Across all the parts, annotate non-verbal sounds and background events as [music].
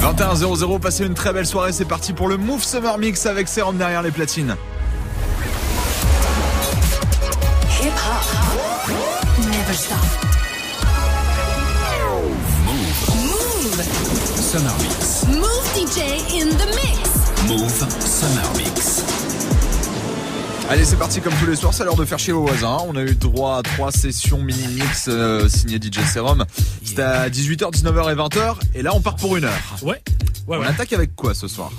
21-0-0, passez une très belle soirée, c'est parti pour le Move Summer Mix avec Serum derrière les platines. Hip hop. Never stop. Move. Summer Mix. Move DJ in the mix. Move Summer Mix. Allez, c'est parti comme tous les soirs, c'est l'heure de faire chier vos voisins. On a eu droit à trois sessions mini-mix euh, signées DJ Serum. C'était à 18h, 19h et 20h. Et là, on part pour une heure. Ouais. Ouais, On ouais. attaque avec quoi ce soir?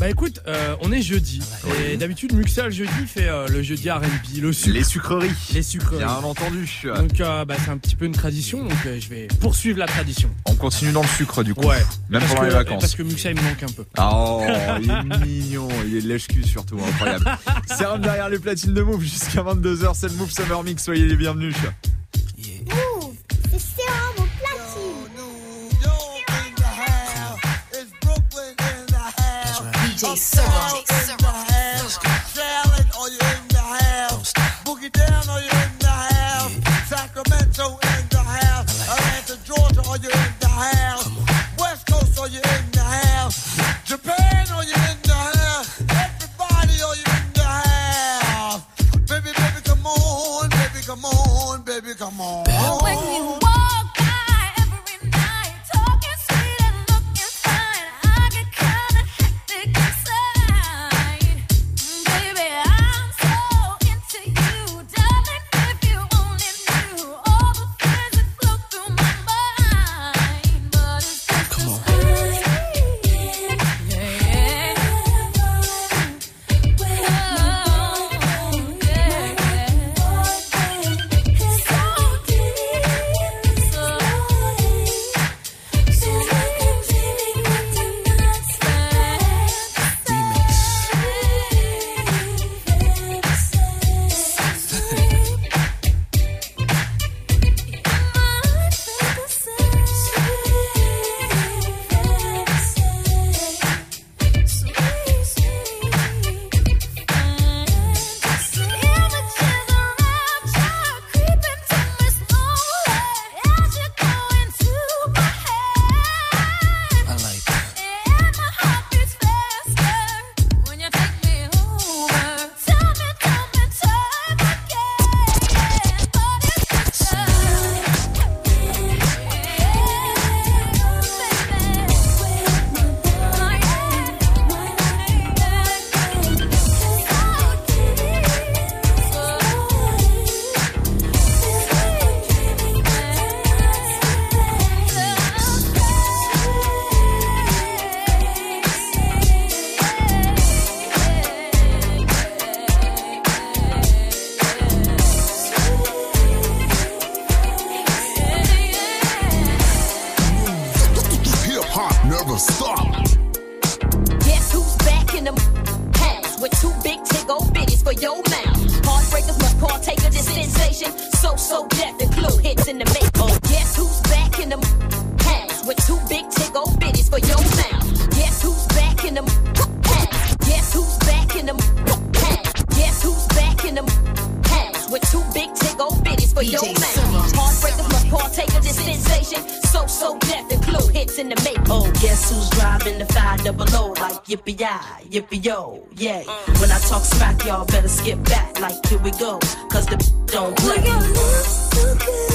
Bah écoute, euh, on est jeudi. Et d'habitude, Muxa le jeudi fait euh, le jeudi R&B, le sucre, Les sucreries. les sucres. Bien entendu. Donc euh, bah, c'est un petit peu une tradition, donc euh, je vais poursuivre la tradition. On continue dans le sucre du coup. Ouais. Même pendant que, les vacances. Parce que Muxa il me manque un peu. Oh, [laughs] il est mignon, il est lèche-cul surtout, incroyable. Serum derrière les platines de Move jusqu'à 22h, c'est le Move Summer Mix, soyez les bienvenus. DJ Serum. Bitties for? Heartbreakers must partake of this sensation. So, so deaf and clue hits in the make. Oh, guess who's driving the five double O like yippee yi, yippee yo, yeah. Mm. When I talk smack, y'all better skip back like here we go, cause the don't play. Baby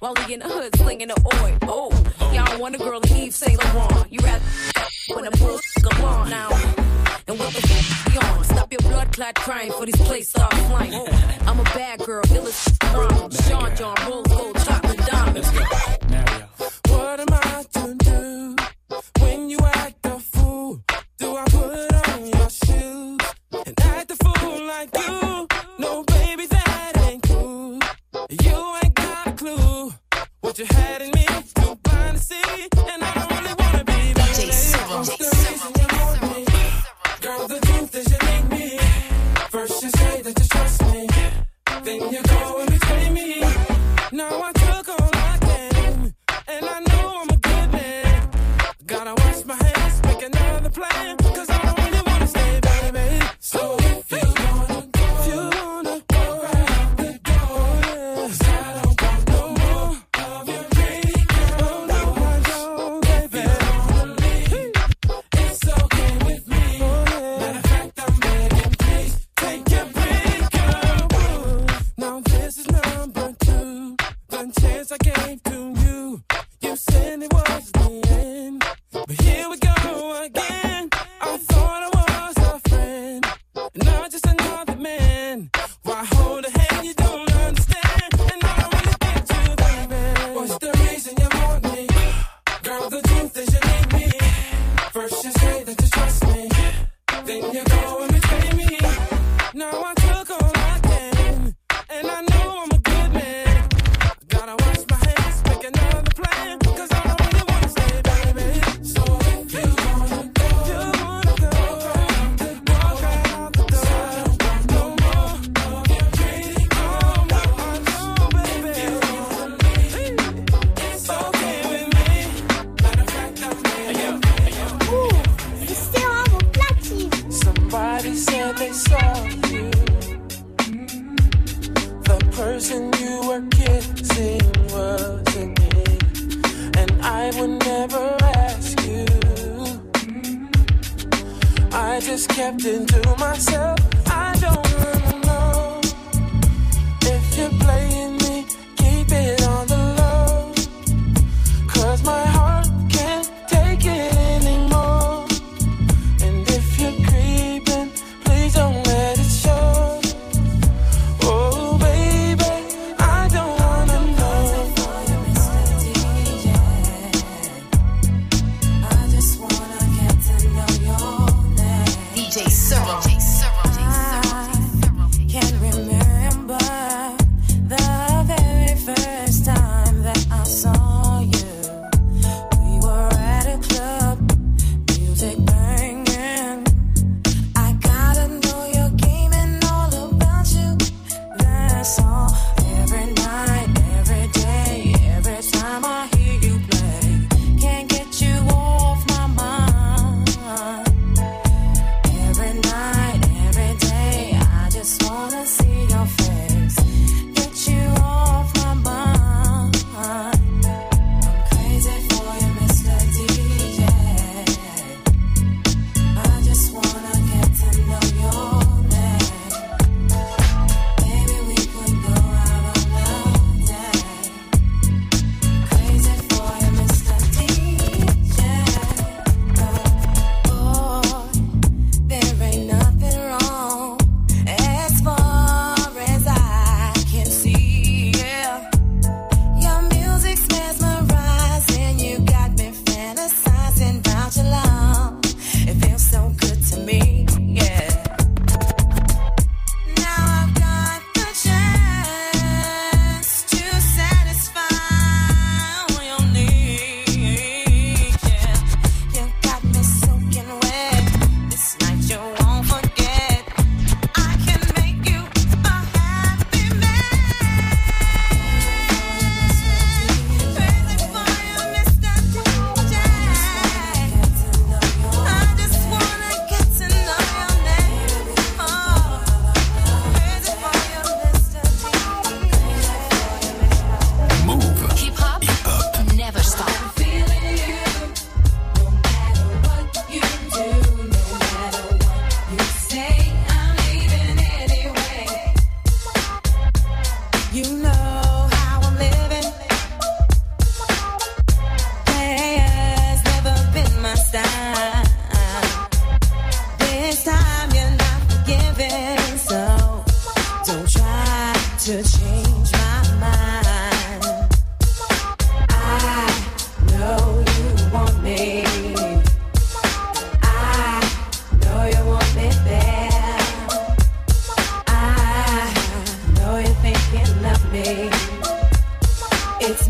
while we in the hood slinging the oil. Oh, y'all want a girl in Yves Saint Laurent. You rather [laughs] when a bull on now. And what the fuck be on? Stop your blood clot crying for this place off flying. Oh, I'm a bad girl, illest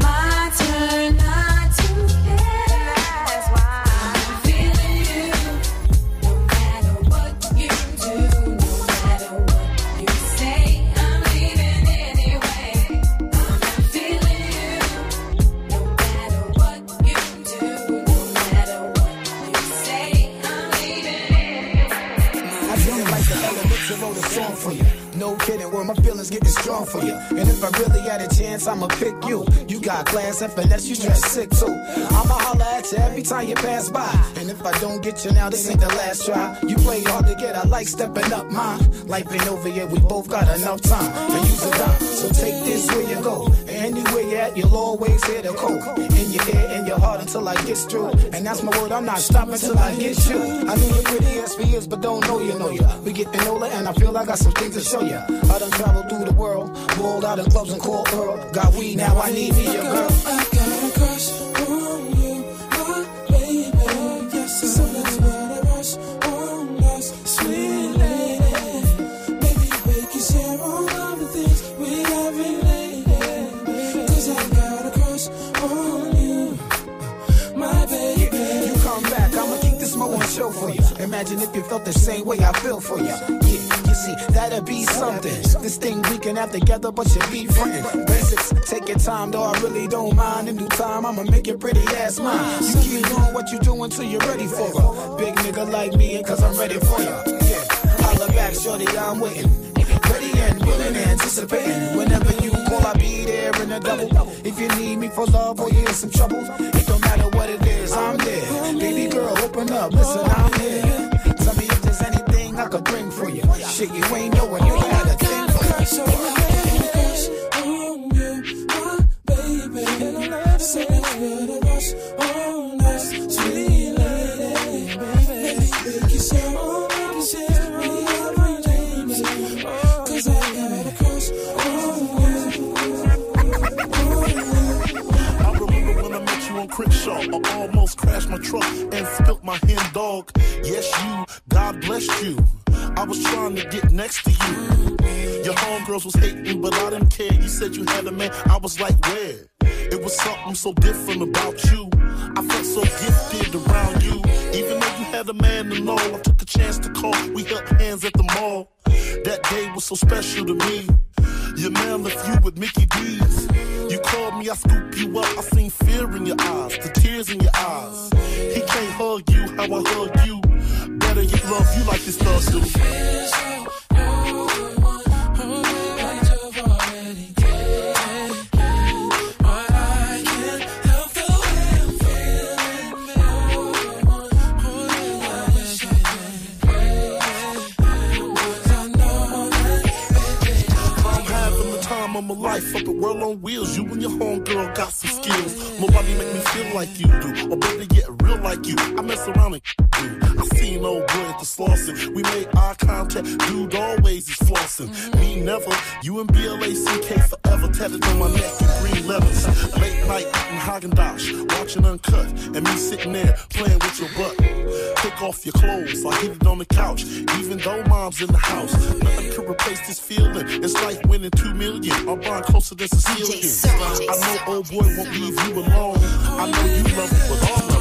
my turn feelings getting strong for you. And if I really had a chance, I'ma pick you. You got class and finesse, you dress sick too. I'ma holler at you every time you pass by. And if I don't get you now, this ain't the last try. You play hard to get, I like stepping up mine. Life ain't over yet, we both got enough time to use it up. So take this where you go. Anywhere you at, you'll always hear the coke. In your ear, in your heart until I get through. And that's my word, I'm not stopping till I get you. I knew you pretty as for years, but don't know you know you. We getting older and I feel I got some things to show you. I done traveled through the world, rolled out in clubs and called Earl. Got weed, now I need me a girl. Imagine if you felt the same way I feel for you. Yeah, you see, that'd be something. This thing we can have together, but you be friends. Basics, take your time, though I really don't mind. In due time, I'ma make your pretty ass mine. You keep doing what you do until you're ready for her. Big nigga like me, cause I'm ready for you. Yeah, holla back, shorty, I'm waiting. Willing, anticipating. Whenever you call, I'll be there in a double. If you need me for love or you're in some trouble, it don't matter what it is, I'm there. Baby girl, open up, listen, I'm here. Tell me if there's anything I could bring for you. Shit, you ain't know when you had a thing for me. Truck and spilt my hen dog. Yes, you. God blessed you. I was trying to get next to you. Your homegirls was hating, but I didn't care. You said you had a man. I was like, where? It was something so different about you. I felt so gifted around you. Even though you had a man and all, I took a chance to call. We held hands at the mall. That day was so special to me. Your man left you with Mickey D's. You called me, I scooped you up. I seen fear in your eyes, the hug you how I hug you. Better get love you like this thug do. My life up at World on Wheels. You and your homegirl got some skills. Nobody make me feel like you do, or better get real like you. I mess around and you. I seen old boy at the Slauson. We made eye contact. Dude always is flossing. Me never. You and BLACK forever tatted on my neck in green letters. Late night eating Haagen Dazs, watching Uncut, and me sitting there playing with your butt. Take off your clothes. I hit it on the couch, even though mom's in the house. Nothing could replace this feeling. It's like winning two million. I'm buying closer than Sicilian. I know old boy won't leave you alone. I know you love it, but all love is strong.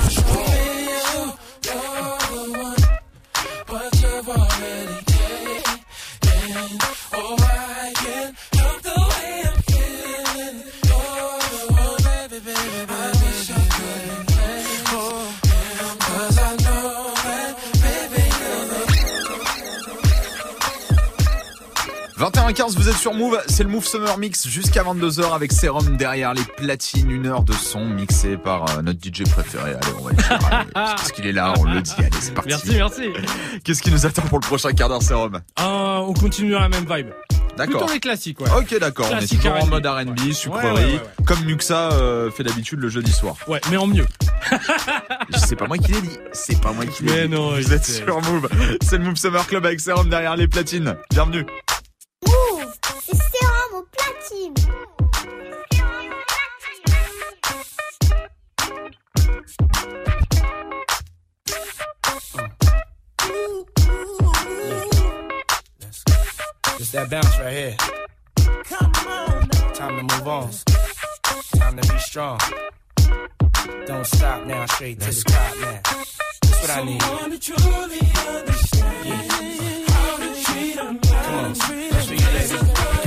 But you've already taken. vous êtes sur Move, c'est le Move Summer Mix jusqu'à 22h avec Serum derrière les platines, une heure de son mixé par euh, notre DJ préféré. Allez, on va le [laughs] parce qu'il est là, on le dit. Allez, c'est parti. Merci, merci. Qu'est-ce qui nous attend pour le prochain quart d'heure Serum ah, On continue la même vibe. D'accord. Plutôt les classiques, ouais. Ok, d'accord. On est toujours en mode R&B, sucrerie, comme Nuxa euh, fait d'habitude le jeudi soir. Ouais, mais en mieux. [laughs] c'est pas moi qui l'ai dit. C'est pas moi qui l'ai dit. Mais non, vous êtes sur Move. C'est le Move Summer Club avec Serum derrière les platines. Bienvenue. Woo! team. That bounce right here. Come on. Time to move on. Time to be strong. Don't stop now, straight Let's to the top now. That's what I need. Someone to truly understand yeah. how to treat a man. Come on. Let's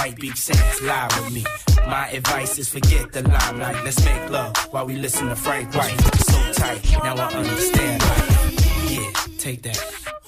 white beach sands. Lie with me. My advice is forget the limelight. Let's make love while we listen to Frank White. So tight, now I understand. Yeah, take that.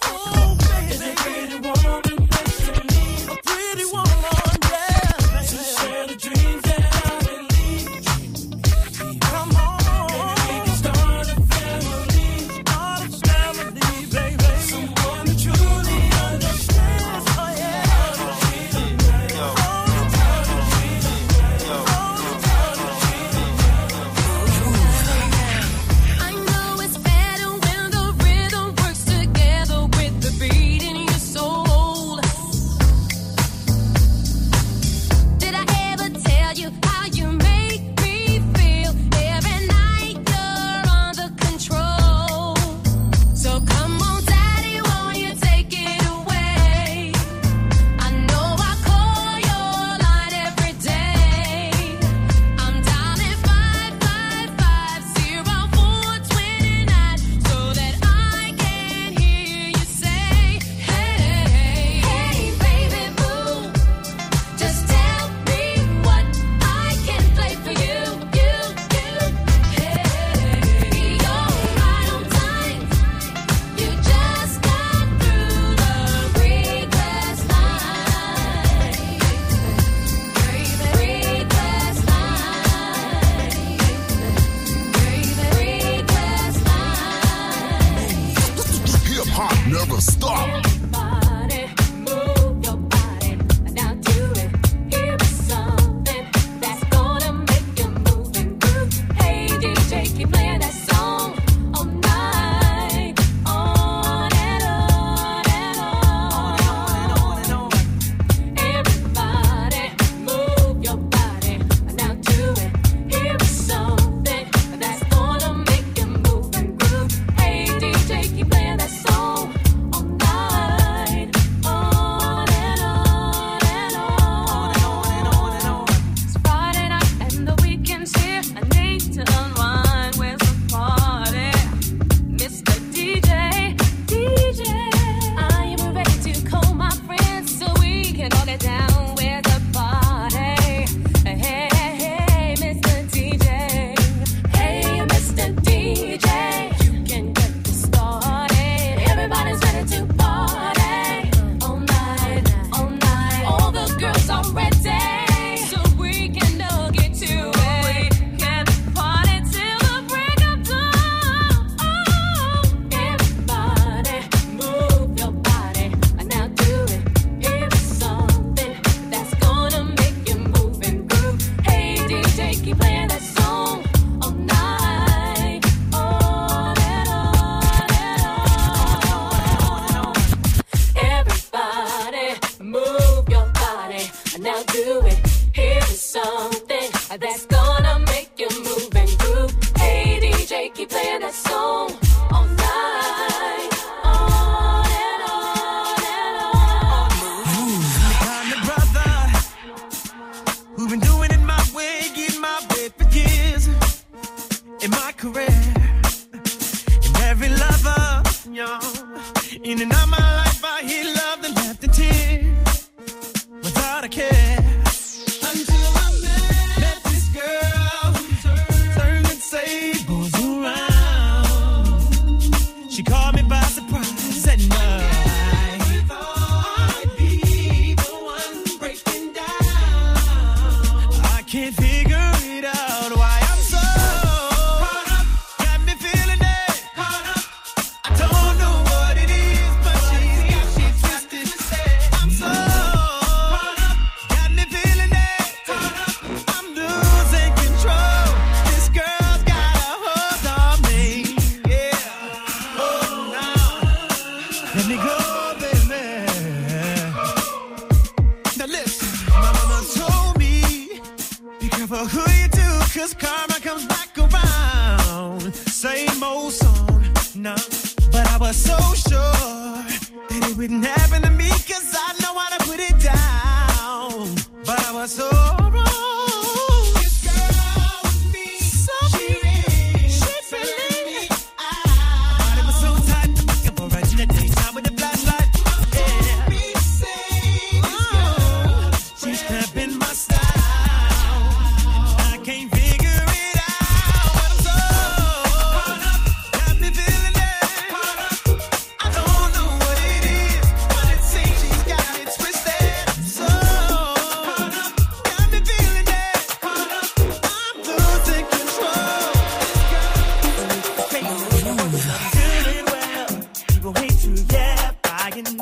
and I might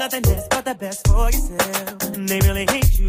nothing is but the best for yourself. They really hate you.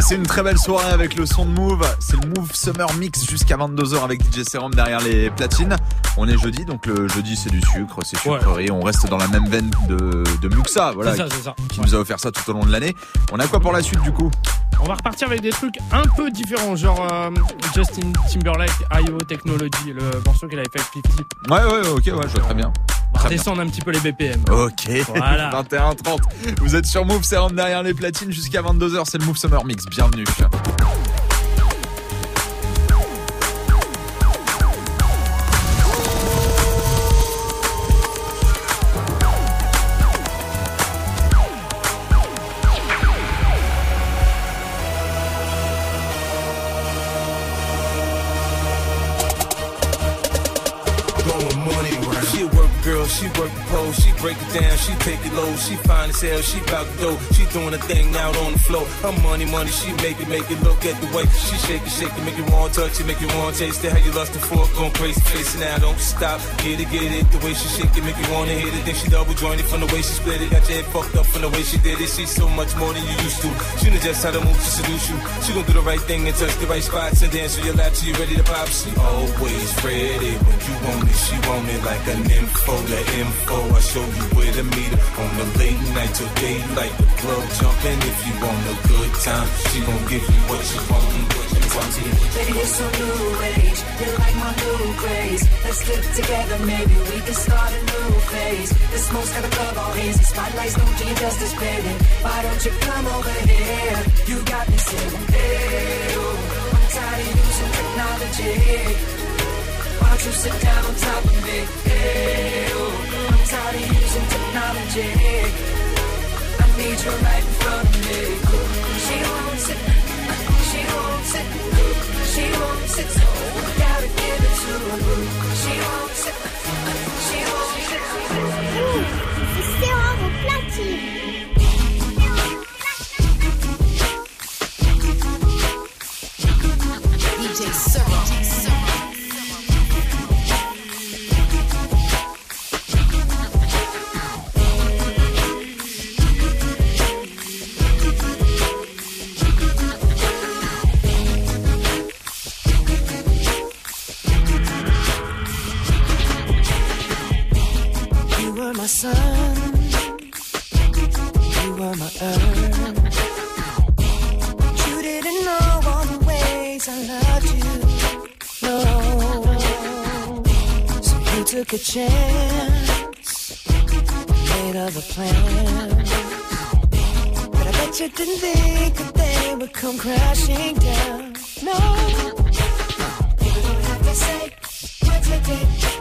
Passez une très belle soirée avec le son de Move. C'est le Move Summer Mix jusqu'à 22h avec DJ Serum derrière les platines. On est jeudi, donc le jeudi c'est du sucre, c'est sucrerie. On reste dans la même veine de, de Muxa, voilà, C'est ça, c'est ça. qui nous a offert ça tout au long de l'année. On a quoi pour la suite du coup? On va repartir avec des trucs un peu différents, genre euh, Justin Timberlake, IO Technology, le morceau qu'il avait fait avec 50. Ouais, ouais, ok, ouais, je vois très bien. Descendre un petit peu les BPM. Ok, Voilà. [laughs] 21h30. Vous êtes sur Move, Serum derrière les platines jusqu'à 22h. C'est le Move Summer Mix. Bienvenue. Break it down, she take it low, she fine as hell, she bout to go, she doing a thing out on the floor. Her money, money, she make it, make it look at the way she shake it, shake it, make you want to touch it, make you want to taste it. How you lustin' for it, going crazy, face it now, don't stop, get it, get it. The way she shake it, make you wanna hit it. Then she double jointed from the way she split it, got your head fucked up from the way she did it. She's so much more than you used to. She knows just how to move to seduce you. She gon' do the right thing and touch the right spots and dance on your lap till you ready to pop. She always ready when you want it. She want it like an info, the info. I show you where to meet her on the late night till daylight. The club jumping if you want a good time. She gon' give you what you want, what you want. Baby, you're so new age. You're like my new craze. Let's get together, maybe we can start a new phase. The smoke's got the club all hazy. Spotlights don't do you justice, baby. Why don't you come over here? You got me saying, hey, I'm tired of using technology. Why don't you sit down on top of me? Hey, oh, I'm tired of using technology. I need you right in front of me. She won't sit. She won't sit. She won't sit. So I gotta give it to her. She won't sit. She won't sit. C'est Serum au platine. DJ Serum. chance, made of other plan, But I bet you didn't think that they would come crashing down. No, you don't have to say what you did.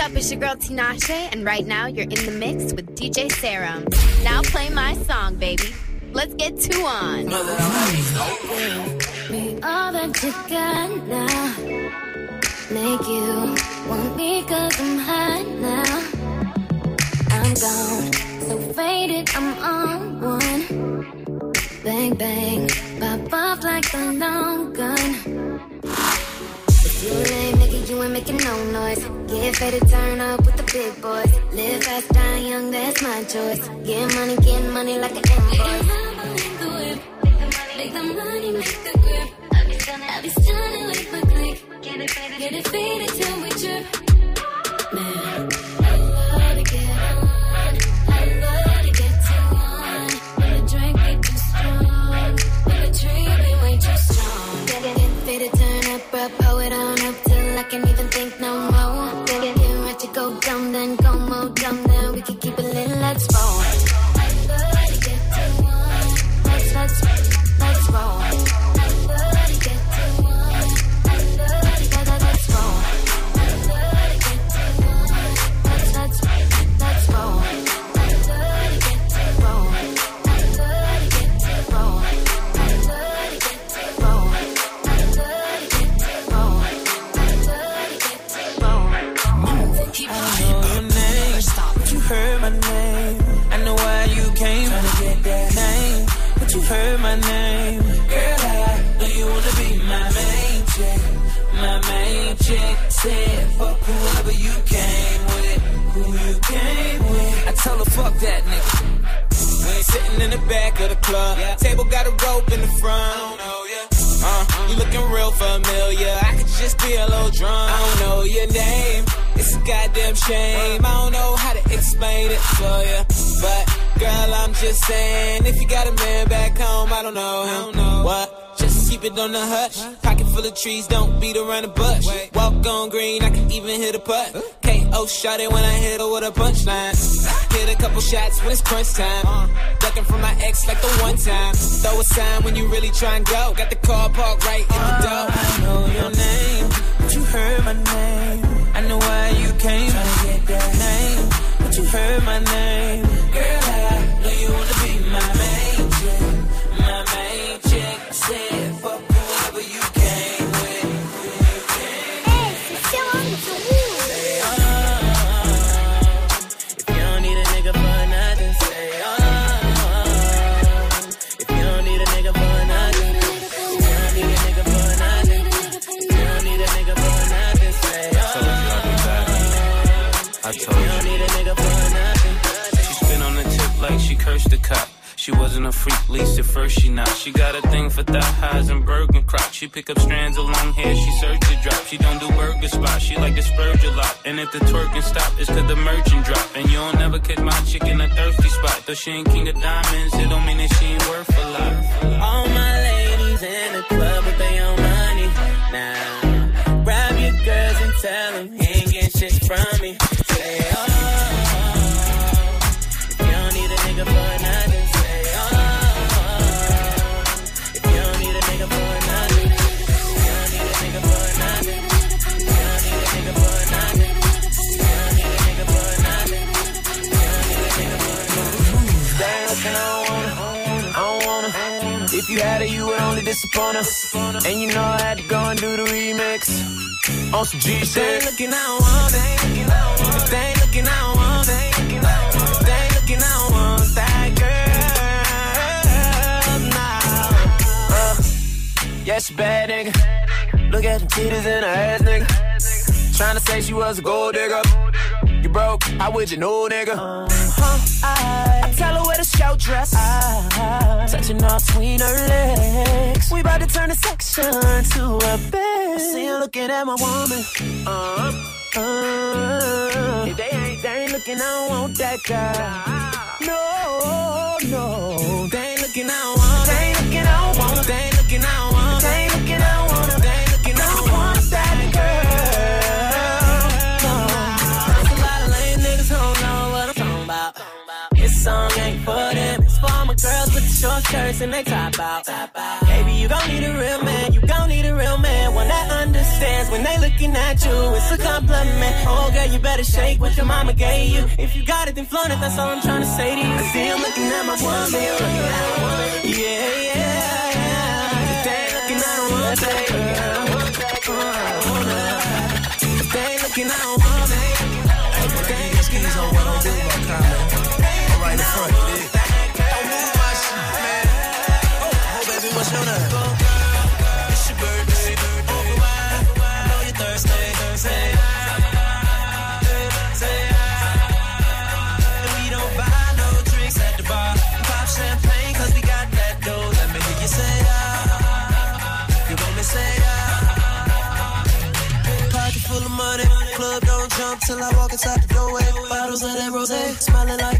up? It's your girl Tinashe, and right now you're in the mix with DJ Serum. Now play my song, baby. Let's get two on. We all that you now. Make you want me cause I'm hot now. I'm gone, so faded, I'm on one. Bang, bang, pop off like a long gun. If you you ain't making no noise. Get ready to turn up with the big boys. Live fast, die young, that's my choice. Get money, get money like an invoice. Make the money, make the grip. I'll be stunning, I'll be stunning with my click. Get it faded, get it faded till we trip. Man. Can't even trees, don't beat around the bush. Walk on green, I can even hit a putt. KO shot it when I hit her with a punchline. Hit a couple shots when it's crunch time. Uh. Ducking from my ex like the one time. Throw a sign when you really try and go. Got the car parked right in the door. I know your name. But you heard my name. I know why you came. Trying to get that name. But you heard my name. Girl, I know you wanna be my I told you. need a nigga for nothing. She spin on the tip like she cursed the cop. She wasn't a freak, least at first she not. She got a thing for thigh highs and Bergen crop. She pick up strands of long hair, she search the drop. She don't do burger spots, she like to spurge a lot. And if the twerking stop, it's cause the merchant drop. And you don't never catch my chick in a thirsty spot. Though she ain't king of diamonds, it don't mean that she ain't worth a lot. All my ladies in the club with their own money. Now, grab your girls and tell them he ain't getting shit from me. Had it, you would only disappoint us. And you know I had to go and do the remix. On some G shit. They ain't looking, I don't want. They ain't looking, I don't want. They ain't looking, I don't want that girl. Nah. Uh, yeah, she bad nigga. Look at them titties and her ass nigga. Tryna say she was a gold digger. You broke, how would you know, nigga? Uh-huh, I, I tell her where to show dress. I, touching all between her legs. We about to turn the section to a bed. See her looking at my woman. Uh, uh, if they ain't, they ain't looking, I don't want that guy. No, no, they ain't looking, I don't and they top out. Baby, you gon' need a real man. You gon' need a real man. One that understands when they looking at you. It's a compliment. Oh, girl, you better shake what your mama gave you. If you got it, then flaunt it. That's all I'm trying to say to you. I see I'm looking at my woman. Yeah, yeah. If they looking, I don't want that girl. If they looking, I want that. If they ain't looking, I want that. I'm right in front. dig? Baby, what's? It's your birthday. Over wine. Know you're thirsty. Say ah, say ah. And we don't buy no drinks at the bar. Pop champagne we got that dough. Let me hear you say ah. You want me say ah. Pocket full of money, club don't jump till I walk inside the doorway. Bottles of that rose, smiling like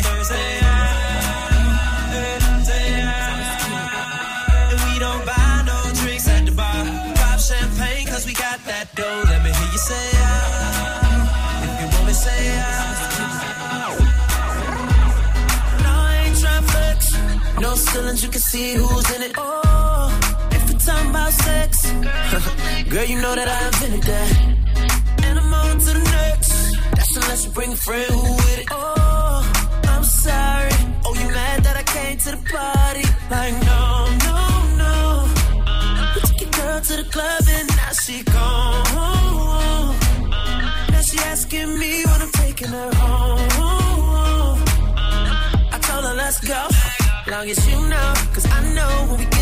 No ceilings, you can see who's in it. Oh, if we're talking about sex, [laughs] girl, you know that I invented that. And I'm on to the next. That's unless you bring a friend Long as you know, cause I know when we get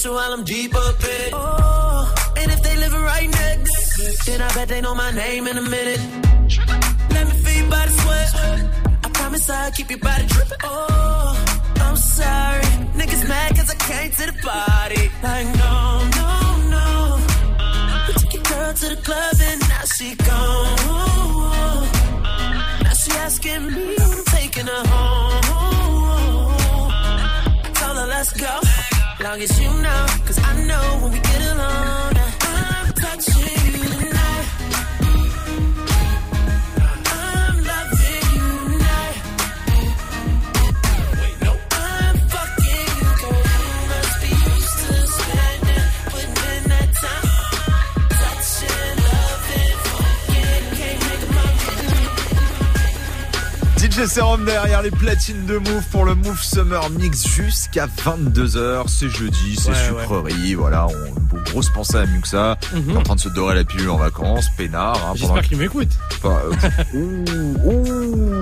Take a picture while I'm deep up in it. Oh, and if they living right next, then I bet they know my name in a minute. Let me feel your body sweat. I promise I'll keep your body dripping. Oh, I'm sorry. Niggas mad cause I came to the party. Like, no, no, no. We took your girl to the club and now she gone. Now she asking me I'm taking her home. I her, let's go. Long as you know, cause I know when we get along. I'm touching DJ Serum derrière les platines de Move pour le Move Summer Mix jusqu'à 22h. C'est jeudi, c'est Ouais, sucrerie. Voilà, on grosse pensée à Muxa. Mhm. En train de se dorer la pilule en vacances, peinard. hein, J'espère qu'il m'écoute. Enfin, euh, [laughs] ouh, ouh,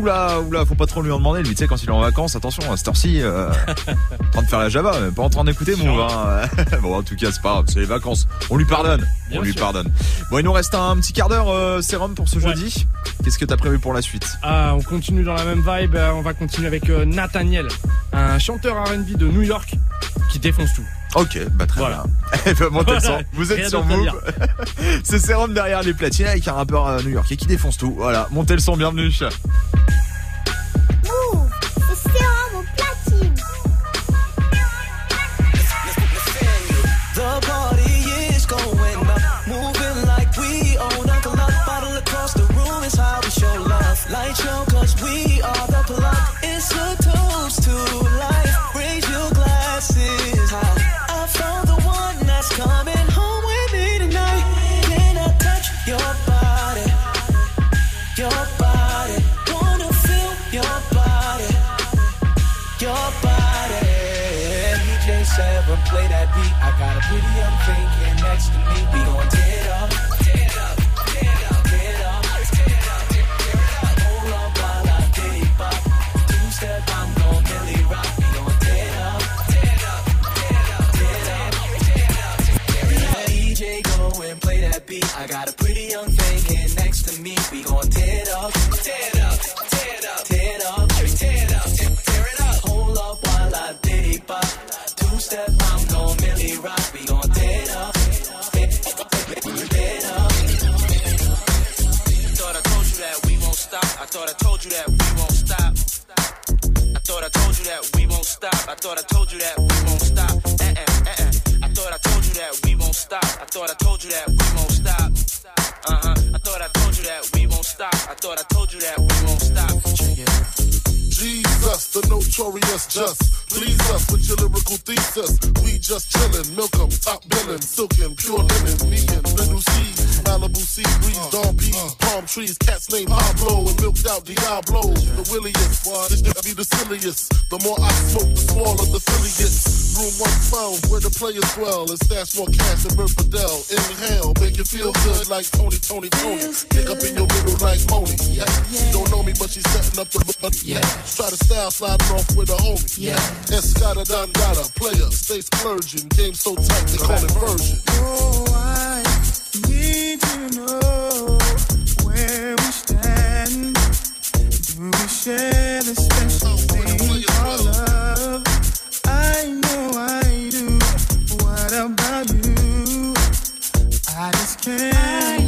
ouh, là, ouh là, faut pas trop lui en demander. Lui, tu sais, quand il est en vacances, attention, à cette heure-ci, euh, en train de faire la Java, mais pas en train d'écouter Move. Hein. [laughs] bon, en tout cas, c'est pas grave, c'est les vacances. On lui pardonne. Bien on lui pardonne. Bon, il nous reste un petit quart d'heure, euh, Sérum, pour ce jeudi. Qu'est-ce que t'as prévu pour la suite? Ah, on continue dans la même vibe. Euh, On va continuer avec euh, Nathaniel, un chanteur R&B de New York qui défonce tout. Ok, bah très Voilà. bien. [laughs] Eh ben, montez le son. Voilà. Vous êtes Rien sur Move. [laughs] c'est Sérum derrière les platines avec un rappeur euh, new-yorkais qui défonce tout. Voilà, montez le son, bienvenue. Move, c'est sérum au platine. The party is going up, moving like we own Uncle Luck. Bottle across the room is how we show love. us, just please us with your lyrical thesis. We just chillin', milk 'em, top billin', silkin', pure linen, me trees, cats named Pablo and milked out Diablo. The williest, this should be the silliest. The more I smoke, the smaller the silliest. Room 112, where the players dwell, and stash more cash than Bert Fidel. Inhale, make you feel good like Tony, Tony, Tony. Pick up in your middle like Moni. Yeah. She don't know me, but she's setting up the yeah. Try to style sliding off with a homie. Yeah. Escada Don Gata, player, stay splurging. Game so tight, they call it version. Oh, I need to know where we stand. Do we share the special love? I know I do. What about you? I just can't.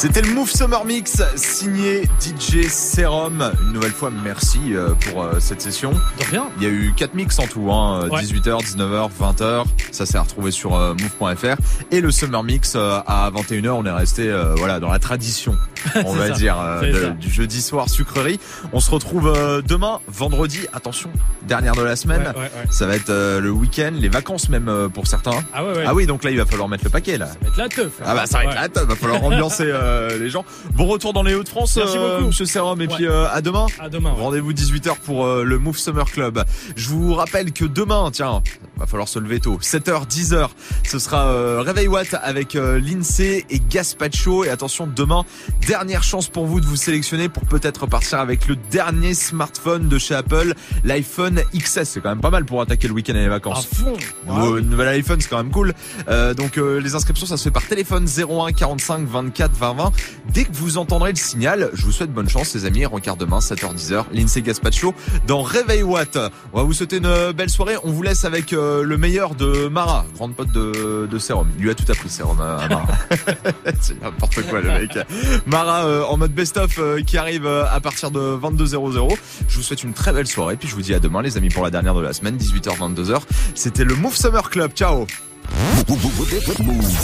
C'était le Move Summer Mix signé DJ Serum. Une nouvelle fois, merci euh, pour euh, cette session. Rien. Il y a eu 4 mix en tout, hein. 18h, 19h, 20h. Ça c'est à retrouver sur euh, move.fr. Et le Summer Mix à 21h, on est resté voilà dans la tradition [laughs] on va ça. dire, euh, de- du jeudi soir sucrerie. On se retrouve euh, demain, vendredi. Attention, dernière de la semaine. Ouais, ouais, ouais. Ça va être euh, le week-end, les vacances même euh, pour certains. Ah ouais, ouais. Ah oui, donc là il va falloir mettre le paquet là. Ça va être la teuf. là. Ah bah ça va être la teuf, va falloir ambiancer euh, les gens. Bon retour dans les Hauts-de-France, Merci euh, beaucoup. Monsieur Serum, et puis euh, à demain. À demain. Rendez-vous 18h pour euh, le Move Summer Club. Je vous rappelle que demain, tiens, va falloir se lever tôt. 7h, 10h, ce sera euh, Réveil Watt avec euh, l'INSEE et Gaspacho. Et attention, demain, dernière chance pour vous de vous sélectionner pour peut-être partir avec le dernier smartphone de chez Apple, l'iPhone XS. C'est quand même pas mal pour attaquer le week-end et les À vacances. fond. Nouveau, nouvel iPhone, c'est quand même cool. Euh, donc euh, les inscriptions, ça se fait par téléphone 01 45 24 20 20. Dès que vous entendrez le signal, je vous souhaite bonne chance, les amis. Rencard demain, 7h 10h, l'INSEE Gaspacho dans Réveil Watt. On va vous souhaiter une belle soirée. On vous laisse avec euh, le meilleur de Mara, grande pote de, de Serum. Il lui a tout appris, Serum à, à Mara. [laughs] c'est n'importe quoi, le mec. Mara euh, en mode best-of euh, qui arrive euh, à partir de 22h00. Je vous souhaite une très belle soirée. Puis je vous dis à demain, les amis, pour la dernière de la semaine, 18h, 22h. C'était le Move Summer Club. Ciao.